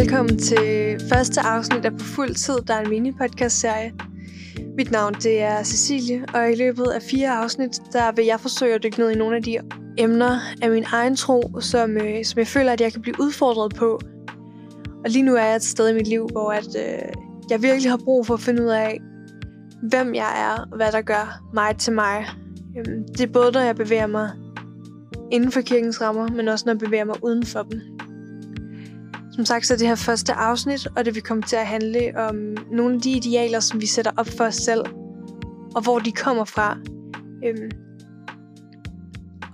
velkommen til første afsnit af På Fuld Tid, der er en mini-podcast-serie. Mit navn det er Cecilie, og i løbet af fire afsnit, der vil jeg forsøge at dykke ned i nogle af de emner af min egen tro, som, øh, som jeg føler, at jeg kan blive udfordret på. Og lige nu er jeg et sted i mit liv, hvor at, øh, jeg virkelig har brug for at finde ud af, hvem jeg er, og hvad der gør mig til mig. Øhm, det er både, når jeg bevæger mig inden for kirkens rammer, men også når jeg bevæger mig uden for dem. Som sagt så er det her første afsnit, og det vil komme til at handle om nogle af de idealer, som vi sætter op for os selv, og hvor de kommer fra. Øhm.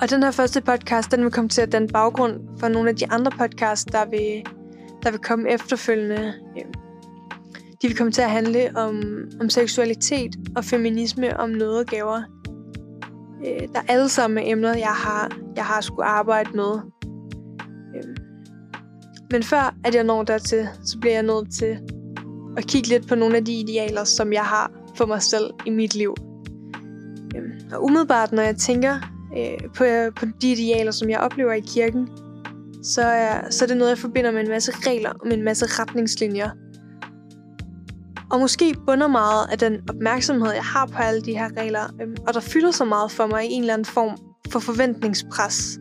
Og den her første podcast, den vil komme til at danne baggrund for nogle af de andre podcasts, der vil, der vil komme efterfølgende. Øhm. De vil komme til at handle om, om seksualitet og feminisme, om nådegaver. Øh, der er alle sammen emner, jeg har, jeg har skulle arbejde med. Men før at jeg når dertil, så bliver jeg nødt til at kigge lidt på nogle af de idealer, som jeg har for mig selv i mit liv. Øhm, og umiddelbart, når jeg tænker øh, på, på de idealer, som jeg oplever i kirken, så er, så er det noget, jeg forbinder med en masse regler og med en masse retningslinjer. Og måske bunder meget af den opmærksomhed, jeg har på alle de her regler, øh, og der fylder så meget for mig i en eller anden form for forventningspres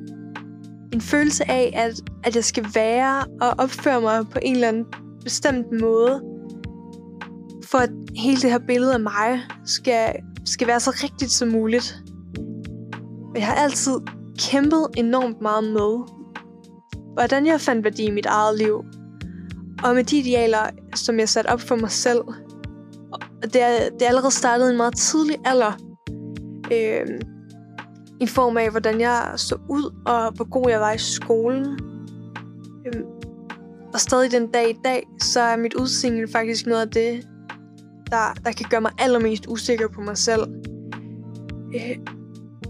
en følelse af, at, at jeg skal være og opføre mig på en eller anden bestemt måde, for at hele det her billede af mig skal, skal være så rigtigt som muligt. Jeg har altid kæmpet enormt meget med, hvordan jeg fandt værdi i mit eget liv, og med de idealer, som jeg satte op for mig selv. Og det er, det er allerede startet i en meget tidlig alder. Øh, i form af, hvordan jeg så ud, og hvor god jeg var i skolen. Øhm, og stadig den dag i dag, så er mit udseende faktisk noget af det, der, der kan gøre mig allermest usikker på mig selv. Øh,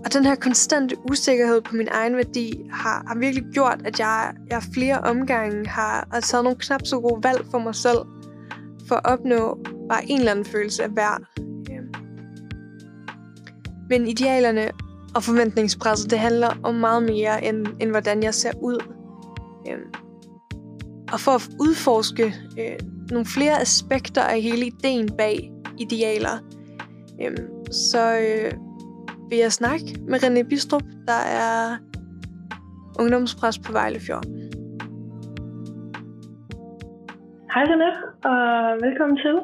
og den her konstante usikkerhed på min egen værdi har, har virkelig gjort, at jeg, jeg flere omgange har, har taget nogle knap så gode valg for mig selv, for at opnå bare en eller anden følelse af værd. Øh. Men idealerne og forventningspresset, det handler om meget mere end, end hvordan jeg ser ud. Øhm, og for at udforske øh, nogle flere aspekter af hele ideen bag idealer, øhm, så øh, vil jeg snakke med René Bistrup, der er ungdomspræst på Vejlefjord. Hej René, og velkommen til.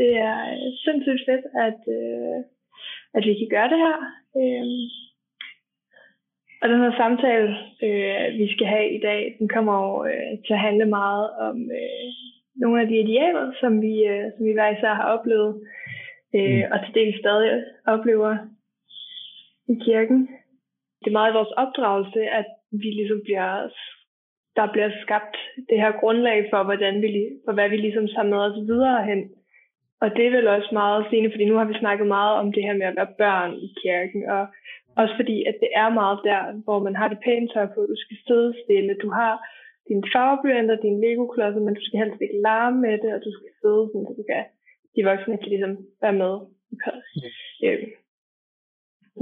Det er sindssygt fedt, at, øh, at vi kan gøre det her. Øh, og den her samtale, øh, vi skal have i dag, den kommer jo øh, til at handle meget om øh, nogle af de idealer, som vi, øh, som vi hver især har oplevet, øh, mm. og til del stadig oplever i kirken. Det er meget i vores opdragelse, at vi ligesom bliver, der bliver skabt det her grundlag for, hvordan vi, for hvad vi ligesom tager med os videre hen. Og det er vel også meget sigende, fordi nu har vi snakket meget om det her med at være børn i kirken, og også fordi, at det er meget der, hvor man har det pænt tøj på, du skal sidde stille, du har dine farveblyanter, dine legoklodser, men du skal helst ikke larme med det, og du skal sidde sådan, så du kan, de voksne kan ligesom være med. Øh,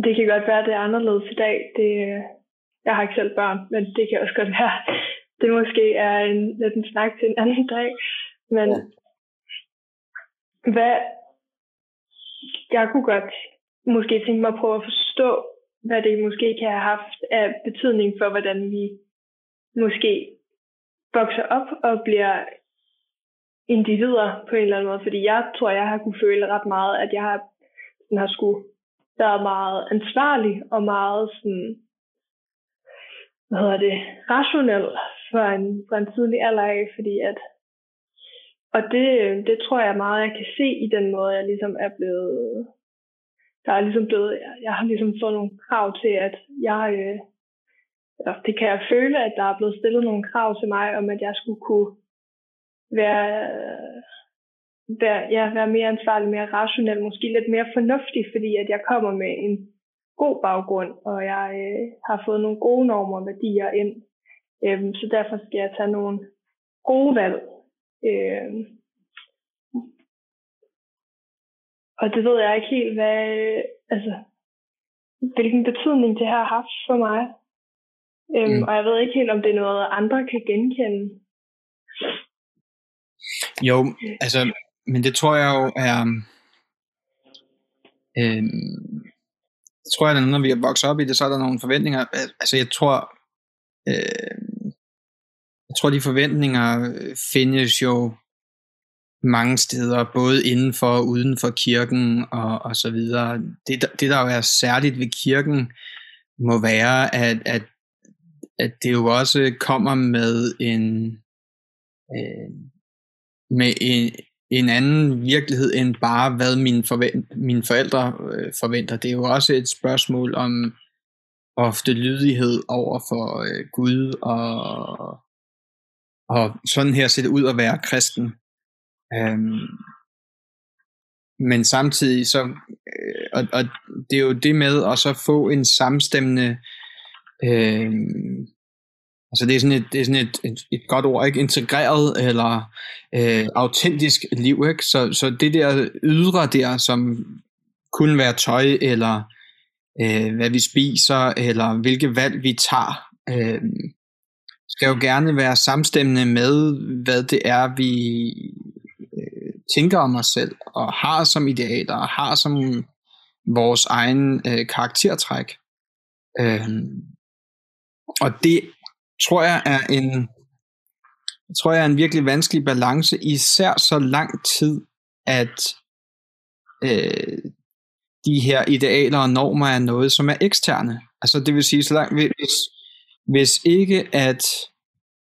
det kan godt være, at det er anderledes i dag. Det, jeg har ikke selv børn, men det kan også godt være, det måske er en, lidt en snak til en anden dag. Men ja. hvad, jeg kunne godt måske tænke mig at prøve at forstå, hvad det måske kan have haft af betydning for, hvordan vi måske vokser op og bliver individer på en eller anden måde. Fordi jeg tror, jeg har kunne føle ret meget, at jeg har, sådan har skulle været meget ansvarlig og meget sådan, hvad hedder det, rationel for en, for en tidlig alder af, fordi at og det, det tror jeg meget, jeg kan se i den måde, jeg ligesom er blevet der er ligesom blevet, jeg har ligesom fået nogle krav til, at jeg, øh, eller det kan jeg føle, at der er blevet stillet nogle krav til mig, om at jeg skulle kunne være, øh, være, ja, være mere ansvarlig, mere rationel, måske lidt mere fornuftig, fordi at jeg kommer med en god baggrund, og jeg øh, har fået nogle gode normer og værdier ind. Øhm, så derfor skal jeg tage nogle gode valg. Øhm, Og det ved jeg ikke helt, hvad, altså, hvilken betydning det har haft for mig. Øhm, mm. Og jeg ved ikke helt, om det er noget, andre kan genkende. Jo, altså, men det tror jeg jo er... Øh, jeg tror jeg, at når vi er vokset op i det, så er der nogle forventninger. Altså, jeg tror... Øh, jeg tror, de forventninger findes jo mange steder, både inden for og uden for kirken og, og så videre. Det, det, der jo er særligt ved kirken, må være, at, at, at det jo også kommer med en, øh, med en, en anden virkelighed end bare, hvad mine, forvent, mine forældre øh, forventer. Det er jo også et spørgsmål om ofte lydighed over for øh, Gud, og, og sådan her ser det ud at være kristen. Øhm, men samtidig så, øh, og, og det er jo det med at så få en samstemmende, øh, altså det er sådan et, det er sådan et, et, et godt ord, ikke? Integreret eller øh, autentisk liv, ikke? Så, så det der ydre der, som kunne være tøj, eller øh, hvad vi spiser, eller hvilke valg vi tager, øh, skal jo gerne være samstemmende med, hvad det er, vi tænker om os selv, og har som idealer, og har som vores egen øh, karaktertræk. Øh, og det tror jeg er en tror jeg er en virkelig vanskelig balance, især så lang tid, at øh, de her idealer og normer er noget, som er eksterne. Altså det vil sige, så langt, hvis, hvis ikke at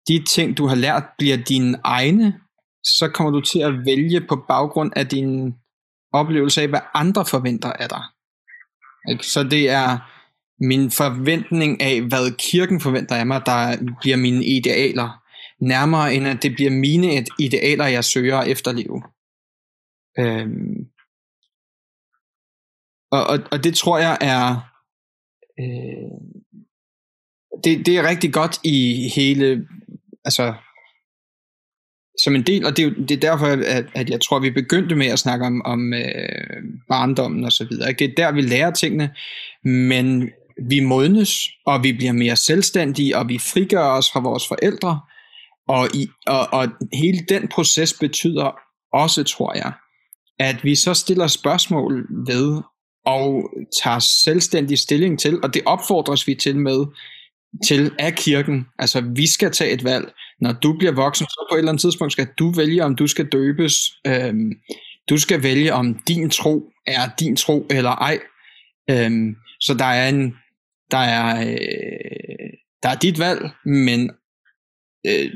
de ting, du har lært, bliver dine egne, så kommer du til at vælge på baggrund af din oplevelse af, hvad andre forventer af dig. Ikke? Så det er min forventning af, hvad kirken forventer af mig, der bliver mine idealer, nærmere end at det bliver mine idealer, jeg søger at efterleve. Øhm. Og, og, og det tror jeg er øh, det, det er rigtig godt i hele altså som en del, og det er, det er derfor, at, at jeg tror, at vi begyndte med at snakke om, om øh, barndommen og så videre. Det er der, vi lærer tingene, men vi modnes, og vi bliver mere selvstændige, og vi frigør os fra vores forældre, og, i, og, og hele den proces betyder også, tror jeg, at vi så stiller spørgsmål ved og tager selvstændig stilling til, og det opfordres vi til med til af kirken. Altså, vi skal tage et valg. Når du bliver voksen, så på et eller andet tidspunkt skal du vælge, om du skal døbes. Øhm, du skal vælge, om din tro er din tro eller ej. Øhm, så der er en, der er, øh, der er dit valg, men øh,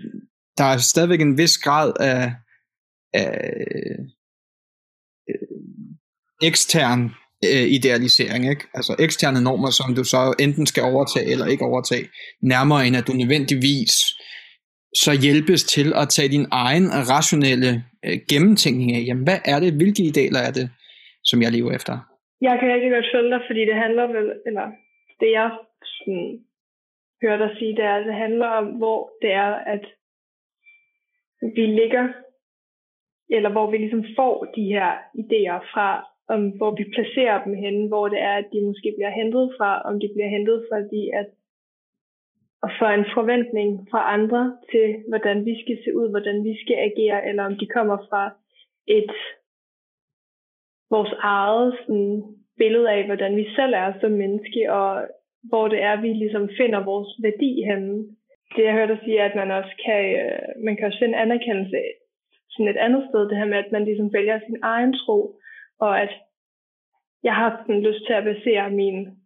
der er stadigvæk en vis grad af, af øh, ekstern øh, idealisering, ikke? Altså eksterne normer, som du så enten skal overtage eller ikke overtage, nærmere end at du nødvendigvis så hjælpes til at tage din egen rationelle øh, gennemtænkning af, jamen hvad er det, hvilke idealer er det, som jeg lever efter? Jeg kan rigtig godt følge dig, fordi det handler vel, eller det jeg sådan, hører dig sige, det er, at det handler om, hvor det er, at vi ligger, eller hvor vi ligesom får de her idéer fra, om hvor vi placerer dem henne, hvor det er, at de måske bliver hentet fra, om de bliver hentet fordi, at og for en forventning fra andre til, hvordan vi skal se ud, hvordan vi skal agere, eller om de kommer fra et vores eget sådan, billede af, hvordan vi selv er som menneske, og hvor det er, vi ligesom finder vores værdi henne. Det jeg hørte dig sige, at man også kan, øh, man kan også finde anerkendelse sådan et andet sted, det her med, at man ligesom vælger sin egen tro, og at jeg har sådan lyst til at basere mine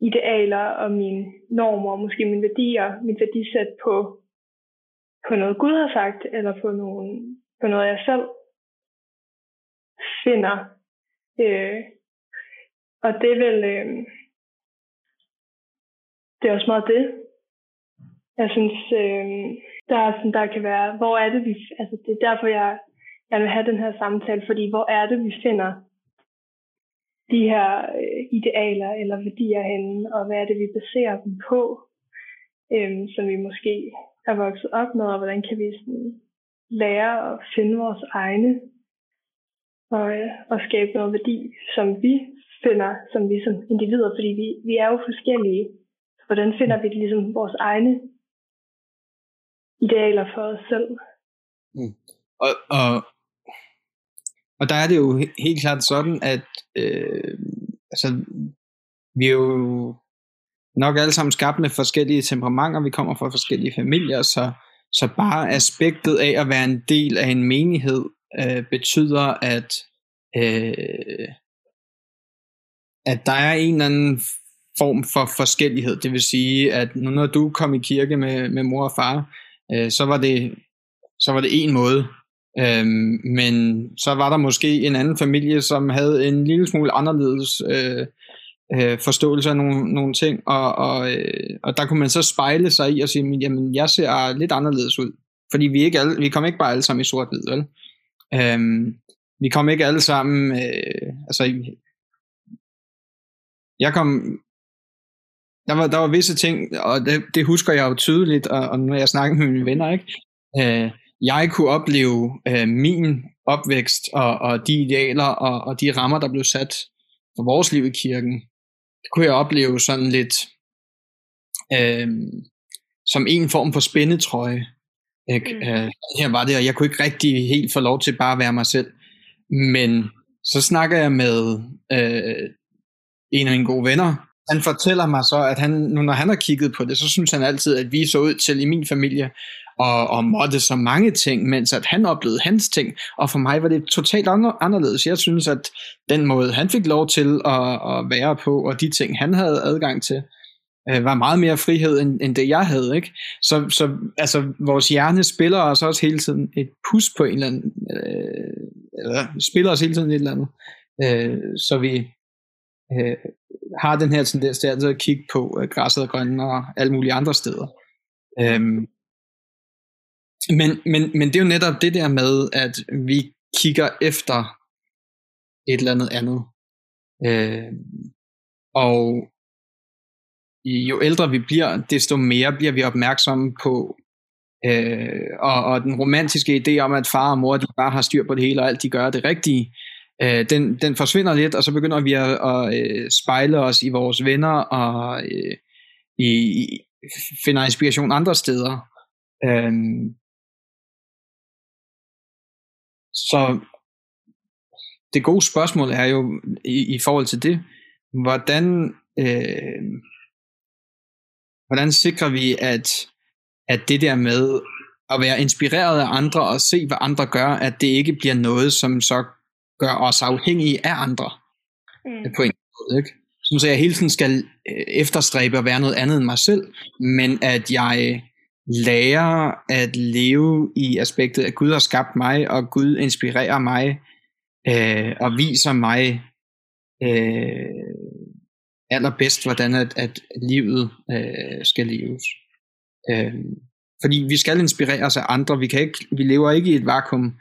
idealer og mine normer, måske mine værdier, mit værdisæt på, på noget Gud har sagt, eller på, nogen, på noget, jeg selv finder. Øh, og det er vel, øh, det er også meget det. Jeg synes, øh, der, er sådan, der kan være, hvor er det, vi, altså det er derfor, jeg jeg vil have den her samtale, fordi hvor er det, vi finder de her øh, idealer eller værdier henne, og hvad er det, vi baserer dem på, øhm, som vi måske er vokset op med, og hvordan kan vi sådan lære at finde vores egne og, øh, og skabe noget værdi, som vi finder, som vi som individer, fordi vi, vi er jo forskellige. Så hvordan finder vi ligesom vores egne idealer for os selv? Mm. og, og, og der er det jo helt klart sådan, at øh, altså, vi er jo nok alle sammen skabt med forskellige temperamenter, vi kommer fra forskellige familier, så, så bare aspektet af at være en del af en menighed øh, betyder, at øh, at der er en eller anden form for forskellighed. Det vil sige, at nu når du kom i kirke med, med mor og far, øh, så var det så var det en måde. Øhm, men så var der måske en anden familie, som havde en lille smule anderledes øh, øh, forståelse af nogle, nogle ting, og, og, øh, og der kunne man så spejle sig i og sige, jamen jeg ser lidt anderledes ud. Fordi vi, ikke alle, vi kom ikke bare alle sammen i sort-hvid, vel? Øhm, vi kom ikke alle sammen, øh, altså jeg kom, der var, der var visse ting, og det, det husker jeg jo tydeligt, og, og når jeg snakker med mine venner, ikke? Øh, jeg kunne opleve øh, min opvækst, og, og de idealer, og, og de rammer, der blev sat for vores liv i kirken, det kunne jeg opleve sådan lidt øh, som en form for spændetrøje. Ikke? Mm. Øh, her var det, og jeg kunne ikke rigtig helt få lov til bare at være mig selv. Men så snakker jeg med øh, en af mine gode venner. Han fortæller mig så, at han, nu når han har kigget på det, så synes han altid, at vi så ud til i min familie og, og måtte så mange ting, mens at han oplevede hans ting. Og for mig var det totalt anderledes. Jeg synes, at den måde, han fik lov til at, at være på, og de ting, han havde adgang til, øh, var meget mere frihed, end, end det jeg havde. Ikke? Så, så altså, vores hjerne spiller os også hele tiden et pus på en eller anden, øh, eller spiller os hele tiden et eller andet. Øh, så vi øh, har den her tendens til altid at kigge på øh, græsset og grønne og alle mulige andre steder. Øhm, men, men, men det er jo netop det der med, at vi kigger efter et eller andet andet. Øh, og jo ældre vi bliver, desto mere bliver vi opmærksomme på øh, og, og den romantiske idé om, at far og mor de bare har styr på det hele, og alt de gør det rigtige, øh, den, den forsvinder lidt, og så begynder vi at, at, øh, spejle os i vores venner, og øh, i, i, finder inspiration andre steder. Øh, så det gode spørgsmål er jo i, i forhold til det, hvordan, øh, hvordan sikrer vi, at, at det der med at være inspireret af andre og se, hvad andre gør, at det ikke bliver noget, som så gør os afhængige af andre mm. på en måde. Ikke? Så jeg hele tiden skal øh, efterstræbe at være noget andet end mig selv, men at jeg lærer at leve i aspektet, at Gud har skabt mig, og Gud inspirerer mig, øh, og viser mig øh, allerbedst, hvordan at, at livet øh, skal leves. Øh, fordi vi skal inspireres af andre, vi, kan ikke, vi lever ikke i et vakuum,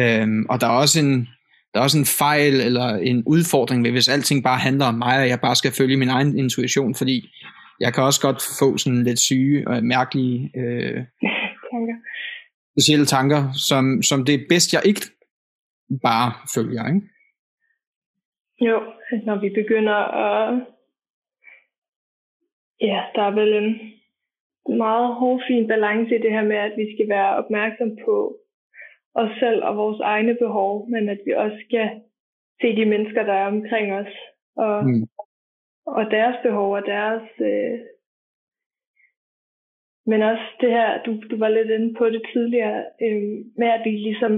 øh, og der er også en, der er også en fejl eller en udfordring ved, hvis alting bare handler om mig, og jeg bare skal følge min egen intuition, fordi jeg kan også godt få sådan lidt syge og mærkelige øh, tanker. specielle tanker, som, som det er bedst, jeg ikke bare følger, ikke? Jo, når vi begynder at... Ja, der er vel en meget hårfin balance i det her med, at vi skal være opmærksom på os selv og vores egne behov, men at vi også skal se de mennesker, der er omkring os, og, mm. og deres behov og deres... Øh, men også det her, du, du var lidt inde på det tidligere, øh, med at vi ligesom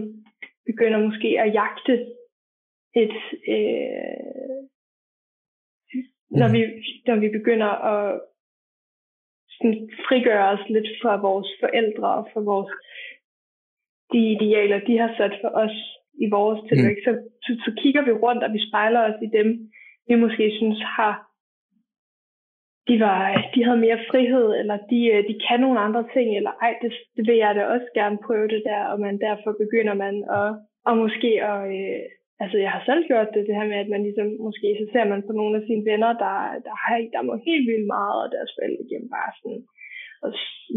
begynder måske at jagte et... Øh, når, mm. vi, når vi begynder at sådan, frigøre os lidt fra vores forældre og fra vores de idealer, de har sat for os i vores tilvækst, mm. så, så, kigger vi rundt, og vi spejler os i dem, vi måske synes har de, var, de havde mere frihed, eller de, de kan nogle andre ting, eller ej, det, det vil jeg da også gerne prøve det der, og man derfor begynder man at, og måske at, øh, altså jeg har selv gjort det, det her med, at man ligesom, måske så ser man på nogle af sine venner, der, der, har, der må helt vildt meget, og deres forældre giver bare sådan, og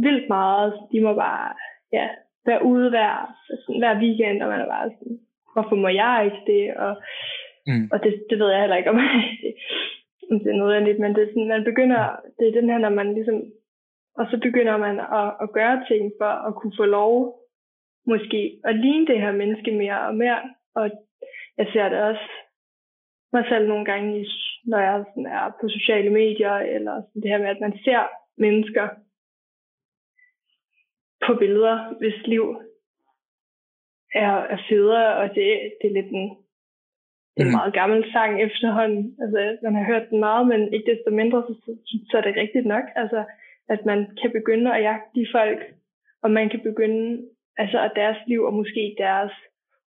vildt meget, de må bare, ja, være ude hver, sådan, hver weekend, og man er bare sådan, hvorfor må jeg ikke det? Og, mm. og det, det ved jeg heller ikke, om det, det er nødvendigt, men det er sådan, man begynder, det er den her, når man ligesom, og så begynder man at, at gøre ting for at kunne få lov måske at ligne det her menneske mere og mere. Og jeg ser det også mig selv nogle gange, når jeg sådan er på sociale medier, eller sådan det her med, at man ser mennesker på billeder, hvis liv er, er federe, og det, det er lidt en, det er en mm. meget gammel sang efterhånden. Altså, man har hørt den meget, men ikke desto mindre, så, så, så er det rigtigt nok. Altså, at man kan begynde at jagte de folk, og man kan begynde, altså, at deres liv, og måske deres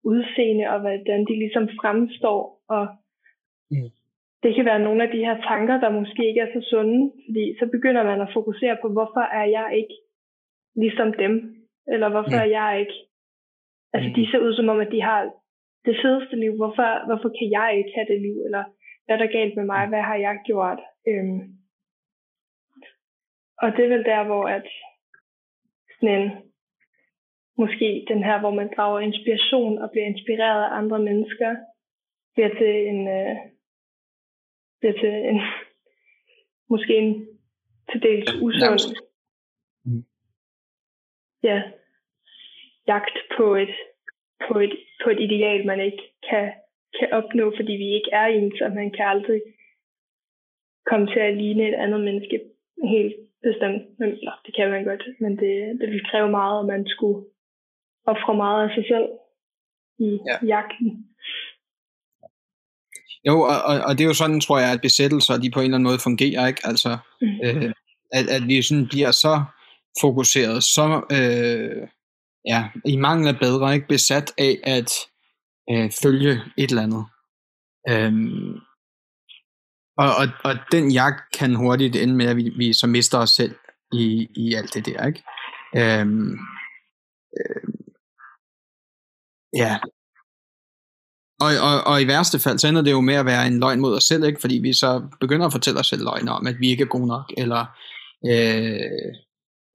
udseende, og hvordan de ligesom fremstår, og mm. det kan være nogle af de her tanker, der måske ikke er så sunde, fordi så begynder man at fokusere på, hvorfor er jeg ikke ligesom dem, eller hvorfor mm. er jeg ikke, altså de ser ud som om, at de har det fedeste liv, hvorfor, hvorfor kan jeg ikke have det liv, eller hvad er der galt med mig, hvad har jeg gjort, øhm, og det er vel der, hvor at sådan en, måske den her, hvor man drager inspiration og bliver inspireret af andre mennesker, bliver til en, øh, bliver til en, måske en til dels usund, mm. Ja, jagt på et, på et, på et ideal, man ikke kan, kan opnå, fordi vi ikke er ens, og man kan aldrig komme til at ligne et andet menneske helt bestemt. Men, eller, det kan man godt, men det, det vil kræve meget, at man skulle ofre meget af sig selv i ja. jagten. Jo, og, og, og det er jo sådan, tror jeg, at besættelser, de på en eller anden måde fungerer, ikke? Altså, mm. øh, at, at vi sådan bliver så fokuseret, så, øh, ja, i mangel af bedre, ikke? Besat af at øh, følge et eller andet. Øhm, og, og, og den jagt kan hurtigt ende med, at vi, vi så mister os selv i, i alt det der, ikke? Øhm, øh, ja. Og, og, og i værste fald, så ender det jo med at være en løgn mod os selv, ikke? Fordi vi så begynder at fortælle os selv løgn om, at vi ikke er gode nok, eller øh,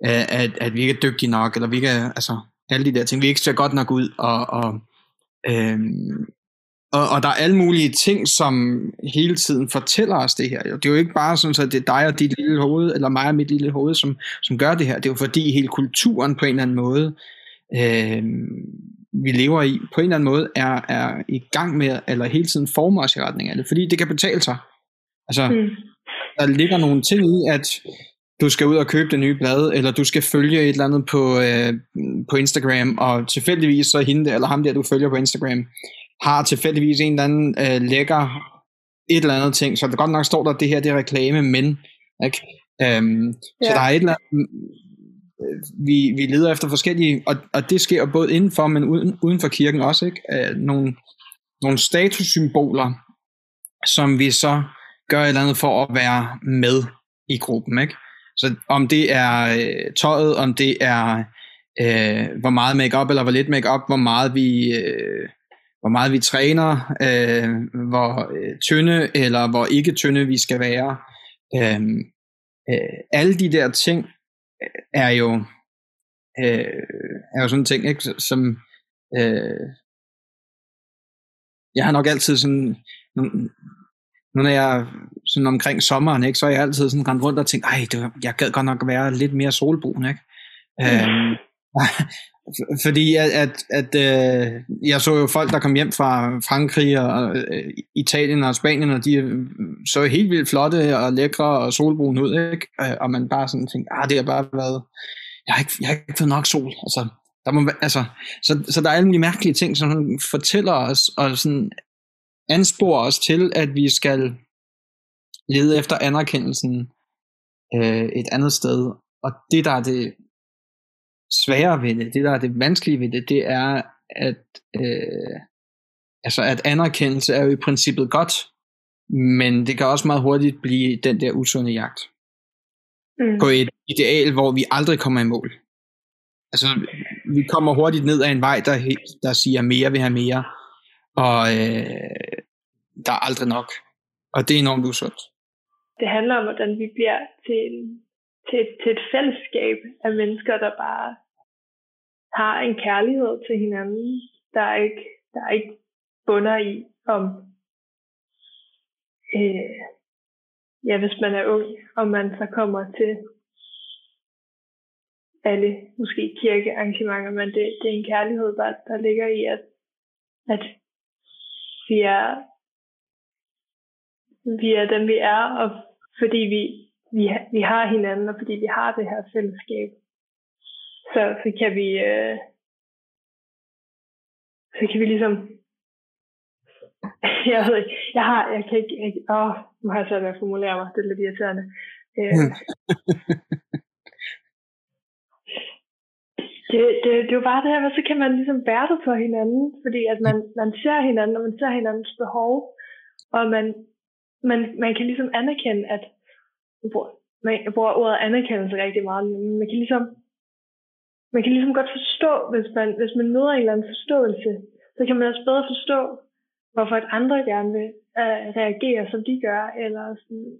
at, at vi ikke er dygtige nok, eller vi ikke er, altså, alle de der ting. Vi ikke ser godt nok ud, og, og øh, og, og der er alle mulige ting, som hele tiden fortæller os det her. Det er jo ikke bare sådan, at det er dig og dit lille hoved, eller mig og mit lille hoved, som, som gør det her. Det er jo fordi hele kulturen på en eller anden måde, øh, vi lever i, på en eller anden måde er, er i gang med, eller hele tiden former os i retning af det. Fordi det kan betale sig. Altså, mm. der ligger nogle ting i, at du skal ud og købe det nye blad, eller du skal følge et eller andet på, øh, på Instagram, og tilfældigvis så hende eller ham der, du følger på Instagram, har tilfældigvis en eller anden øh, lækker et eller andet ting, så det godt nok står der, at det her det er reklame, men ikke? Øhm, ja. så der er et eller andet, øh, vi, vi leder efter forskellige, og, og det sker både indenfor, men uden, uden for kirken også, ikke? Øh, nogle, nogle statussymboler, som vi så gør et eller andet for at være med i gruppen, ikke? Så om det er øh, tøjet, om det er øh, hvor meget makeup eller hvor lidt makeup, hvor meget vi øh, hvor meget vi træner, øh, hvor øh, tynde eller hvor ikke tynde vi skal være. Øh, øh, alle de der ting øh, er jo øh, er jo sådan ting, ikke, som øh, jeg har nok altid sådan nu når jeg sådan omkring sommeren, ikke, så er jeg altid sådan rendt rundt og tænkt, ej, det, jeg gad godt nok være lidt mere solbrun, ikke? Mm. Øh, fordi at, at, at øh, jeg så jo folk, der kom hjem fra Frankrig og øh, Italien og Spanien, og de øh, så helt vildt flotte og lækre og solbrune ud, ikke? Øh, og man bare sådan tænkte, ah, det har bare været, jeg har ikke, jeg har ikke fået nok sol. Altså, der må, altså, så, så der er alle mulige mærkelige ting, som fortæller os og sådan ansporer os til, at vi skal lede efter anerkendelsen øh, et andet sted. Og det, der er det svære ved det, det der er det vanskelige ved det, det er, at, øh, altså at anerkendelse er jo i princippet godt, men det kan også meget hurtigt blive den der usunde jagt. Mm. På et ideal, hvor vi aldrig kommer i mål. Altså, vi kommer hurtigt ned ad en vej, der, der siger mere vil have mere, og øh, der er aldrig nok. Og det er enormt usundt. Det handler om, hvordan vi bliver til en til, til et fællesskab af mennesker, der bare har en kærlighed til hinanden, der er ikke, der er ikke bunder i, om øh, ja, hvis man er ung, og man så kommer til alle måske kirkearrangementer, men det, det er en kærlighed, der, der ligger i, at, at vi er, vi er dem, vi er, og fordi vi, vi, vi har hinanden, og fordi vi har det her fællesskab, så, så kan vi øh, så kan vi ligesom jeg ved ikke, jeg har, jeg kan ikke, jeg, åh, nu har jeg svært ved at formulere mig, det er lidt irriterende. Øh, det, det, det er jo bare det her, så kan man ligesom bære det for hinanden, fordi at man, man ser hinanden, og man ser hinandens behov, og man, man, man kan ligesom anerkende, at jeg bruger, jeg bruger ordet anerkendelse rigtig meget, men man kan ligesom man kan ligesom godt forstå, hvis man, hvis man møder en eller anden forståelse, så kan man også bedre forstå, hvorfor at andre gerne vil uh, reagere, som de gør, eller sådan.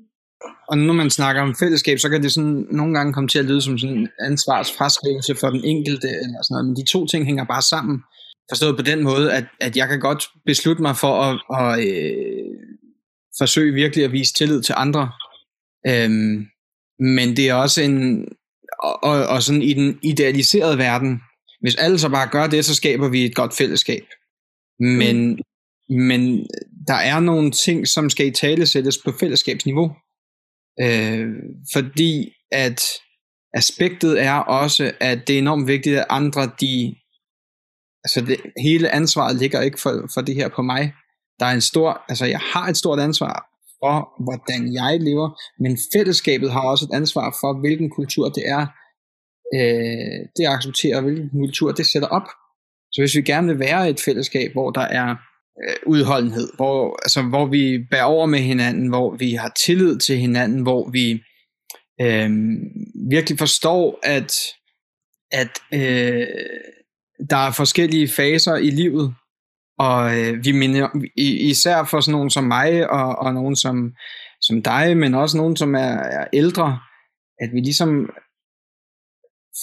Og når man snakker om fællesskab, så kan det sådan nogle gange komme til at lyde som sådan en ansvarsfraskrivelse for den enkelte, eller sådan noget. men de to ting hænger bare sammen. Forstået på den måde, at, at jeg kan godt beslutte mig for at, at øh, forsøge virkelig at vise tillid til andre. Øhm, men det er også en, og, og, og sådan i den idealiserede verden, hvis alle så bare gør det, så skaber vi et godt fællesskab. Men mm men der er nogle ting, som skal i tale sættes på fællesskabsniveau. Øh, fordi at aspektet er også, at det er enormt vigtigt, at andre, de, altså det, hele ansvaret ligger ikke for, for det her på mig. Der er en stor, altså jeg har et stort ansvar for, hvordan jeg lever, men fællesskabet har også et ansvar for, hvilken kultur det er, øh, det accepterer, hvilken kultur det sætter op. Så hvis vi gerne vil være et fællesskab, hvor der er øh, udholdenhed, hvor, altså, hvor vi bærer over med hinanden, hvor vi har tillid til hinanden, hvor vi øh, virkelig forstår, at, at øh, der er forskellige faser i livet, og øh, vi mener, især for sådan nogen som mig, og, og nogen som, som dig, men også nogen, som er, er ældre, at vi ligesom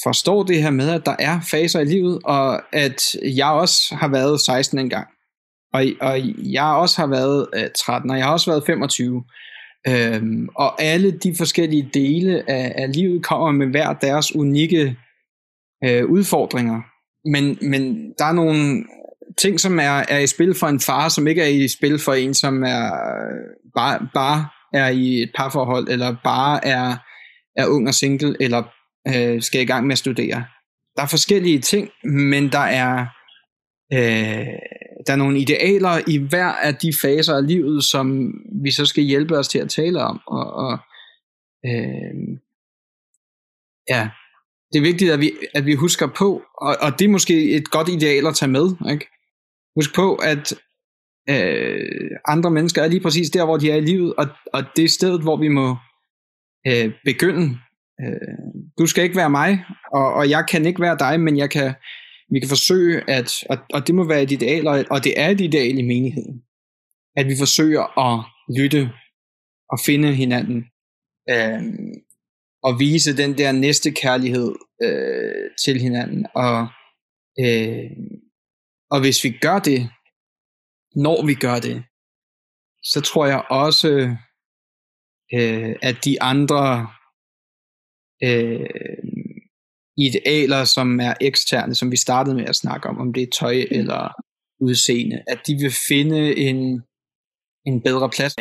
forstår det her med, at der er faser i livet, og at jeg også har været 16 engang. Og, og jeg også har været øh, 13, og jeg har også været 25. Øhm, og alle de forskellige dele af, af livet kommer med hver deres unikke øh, udfordringer. Men, men der er nogle ting, som er, er i spil for en far, som ikke er i spil for en, som er bare, bare er i et parforhold, eller bare er, er ung og single, eller øh, skal i gang med at studere. Der er forskellige ting, men der er øh, der er nogle idealer i hver af de faser af livet, som vi så skal hjælpe os til at tale om. Og, og øh, ja, det er vigtigt, at vi, at vi husker på, og, og det er måske et godt ideal at tage med. Ikke? Husk på, at øh, andre mennesker er lige præcis der, hvor de er i livet, og, og det er stedet, hvor vi må øh, begynde. Øh, du skal ikke være mig, og, og jeg kan ikke være dig, men jeg kan vi kan forsøge at, og, og det må være et ideal, og det er et ideal i menigheden, at vi forsøger at lytte og finde hinanden, øh, og vise den der næste kærlighed øh, til hinanden, og, øh, og hvis vi gør det, når vi gør det, så tror jeg også, øh, at de andre øh, idealer, som er eksterne, som vi startede med at snakke om, om det er tøj mm. eller udseende, at de vil finde en, en bedre plads.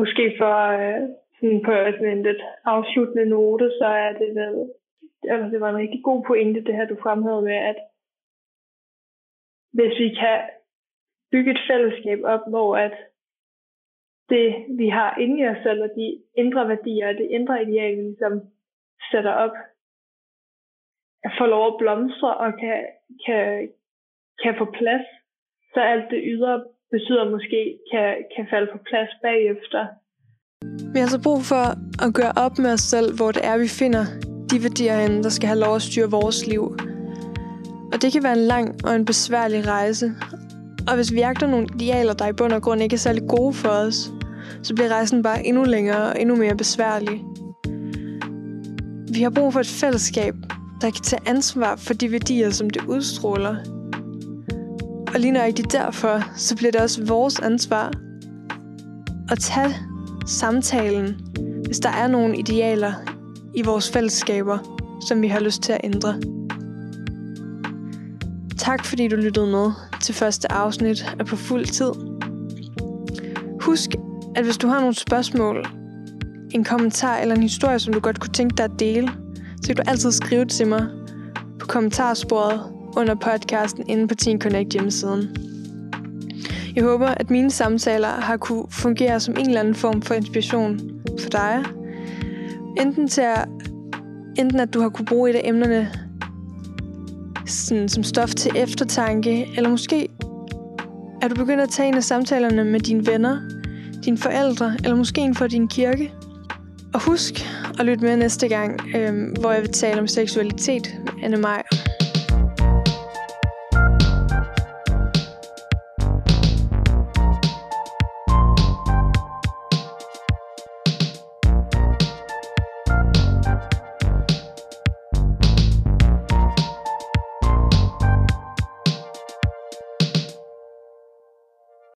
Måske for øh, sådan på sådan en lidt afsluttende note, så er det vel, altså det var en rigtig god pointe, det her du fremhævede med, at hvis vi kan bygge et fællesskab op, hvor at det, vi har inde i os selv, og de indre værdier, og det indre ideal, vi ligesom sætter op, får lov at blomstre og kan, kan, kan få plads, så alt det ydre betyder måske kan, kan falde på plads bagefter. Vi har så brug for at gøre op med os selv, hvor det er, vi finder de værdier der skal have lov at styre vores liv. Og det kan være en lang og en besværlig rejse. Og hvis vi jagter nogle idealer, der i bund og grund ikke er særlig gode for os, så bliver rejsen bare endnu længere og endnu mere besværlig. Vi har brug for et fællesskab, der kan tage ansvar for de værdier, som det udstråler. Og lige nøjagtigt derfor, så bliver det også vores ansvar at tage samtalen, hvis der er nogle idealer i vores fællesskaber, som vi har lyst til at ændre. Tak fordi du lyttede med til første afsnit af På Fuld Tid. Husk, at hvis du har nogle spørgsmål, en kommentar eller en historie, som du godt kunne tænke dig at dele, så kan du altid skrive til mig på kommentarsporet under podcasten inde på Teen Connect hjemmesiden. Jeg håber, at mine samtaler har kunne fungere som en eller anden form for inspiration for dig. Enten til at, enten at du har kunne bruge et af emnerne sådan, som stof til eftertanke, eller måske er du begyndt at tage en af samtalerne med dine venner, dine forældre, eller måske en fra din kirke. Og husk at lytte med næste gang, øh, hvor jeg vil tale om seksualitet med Anne Maj.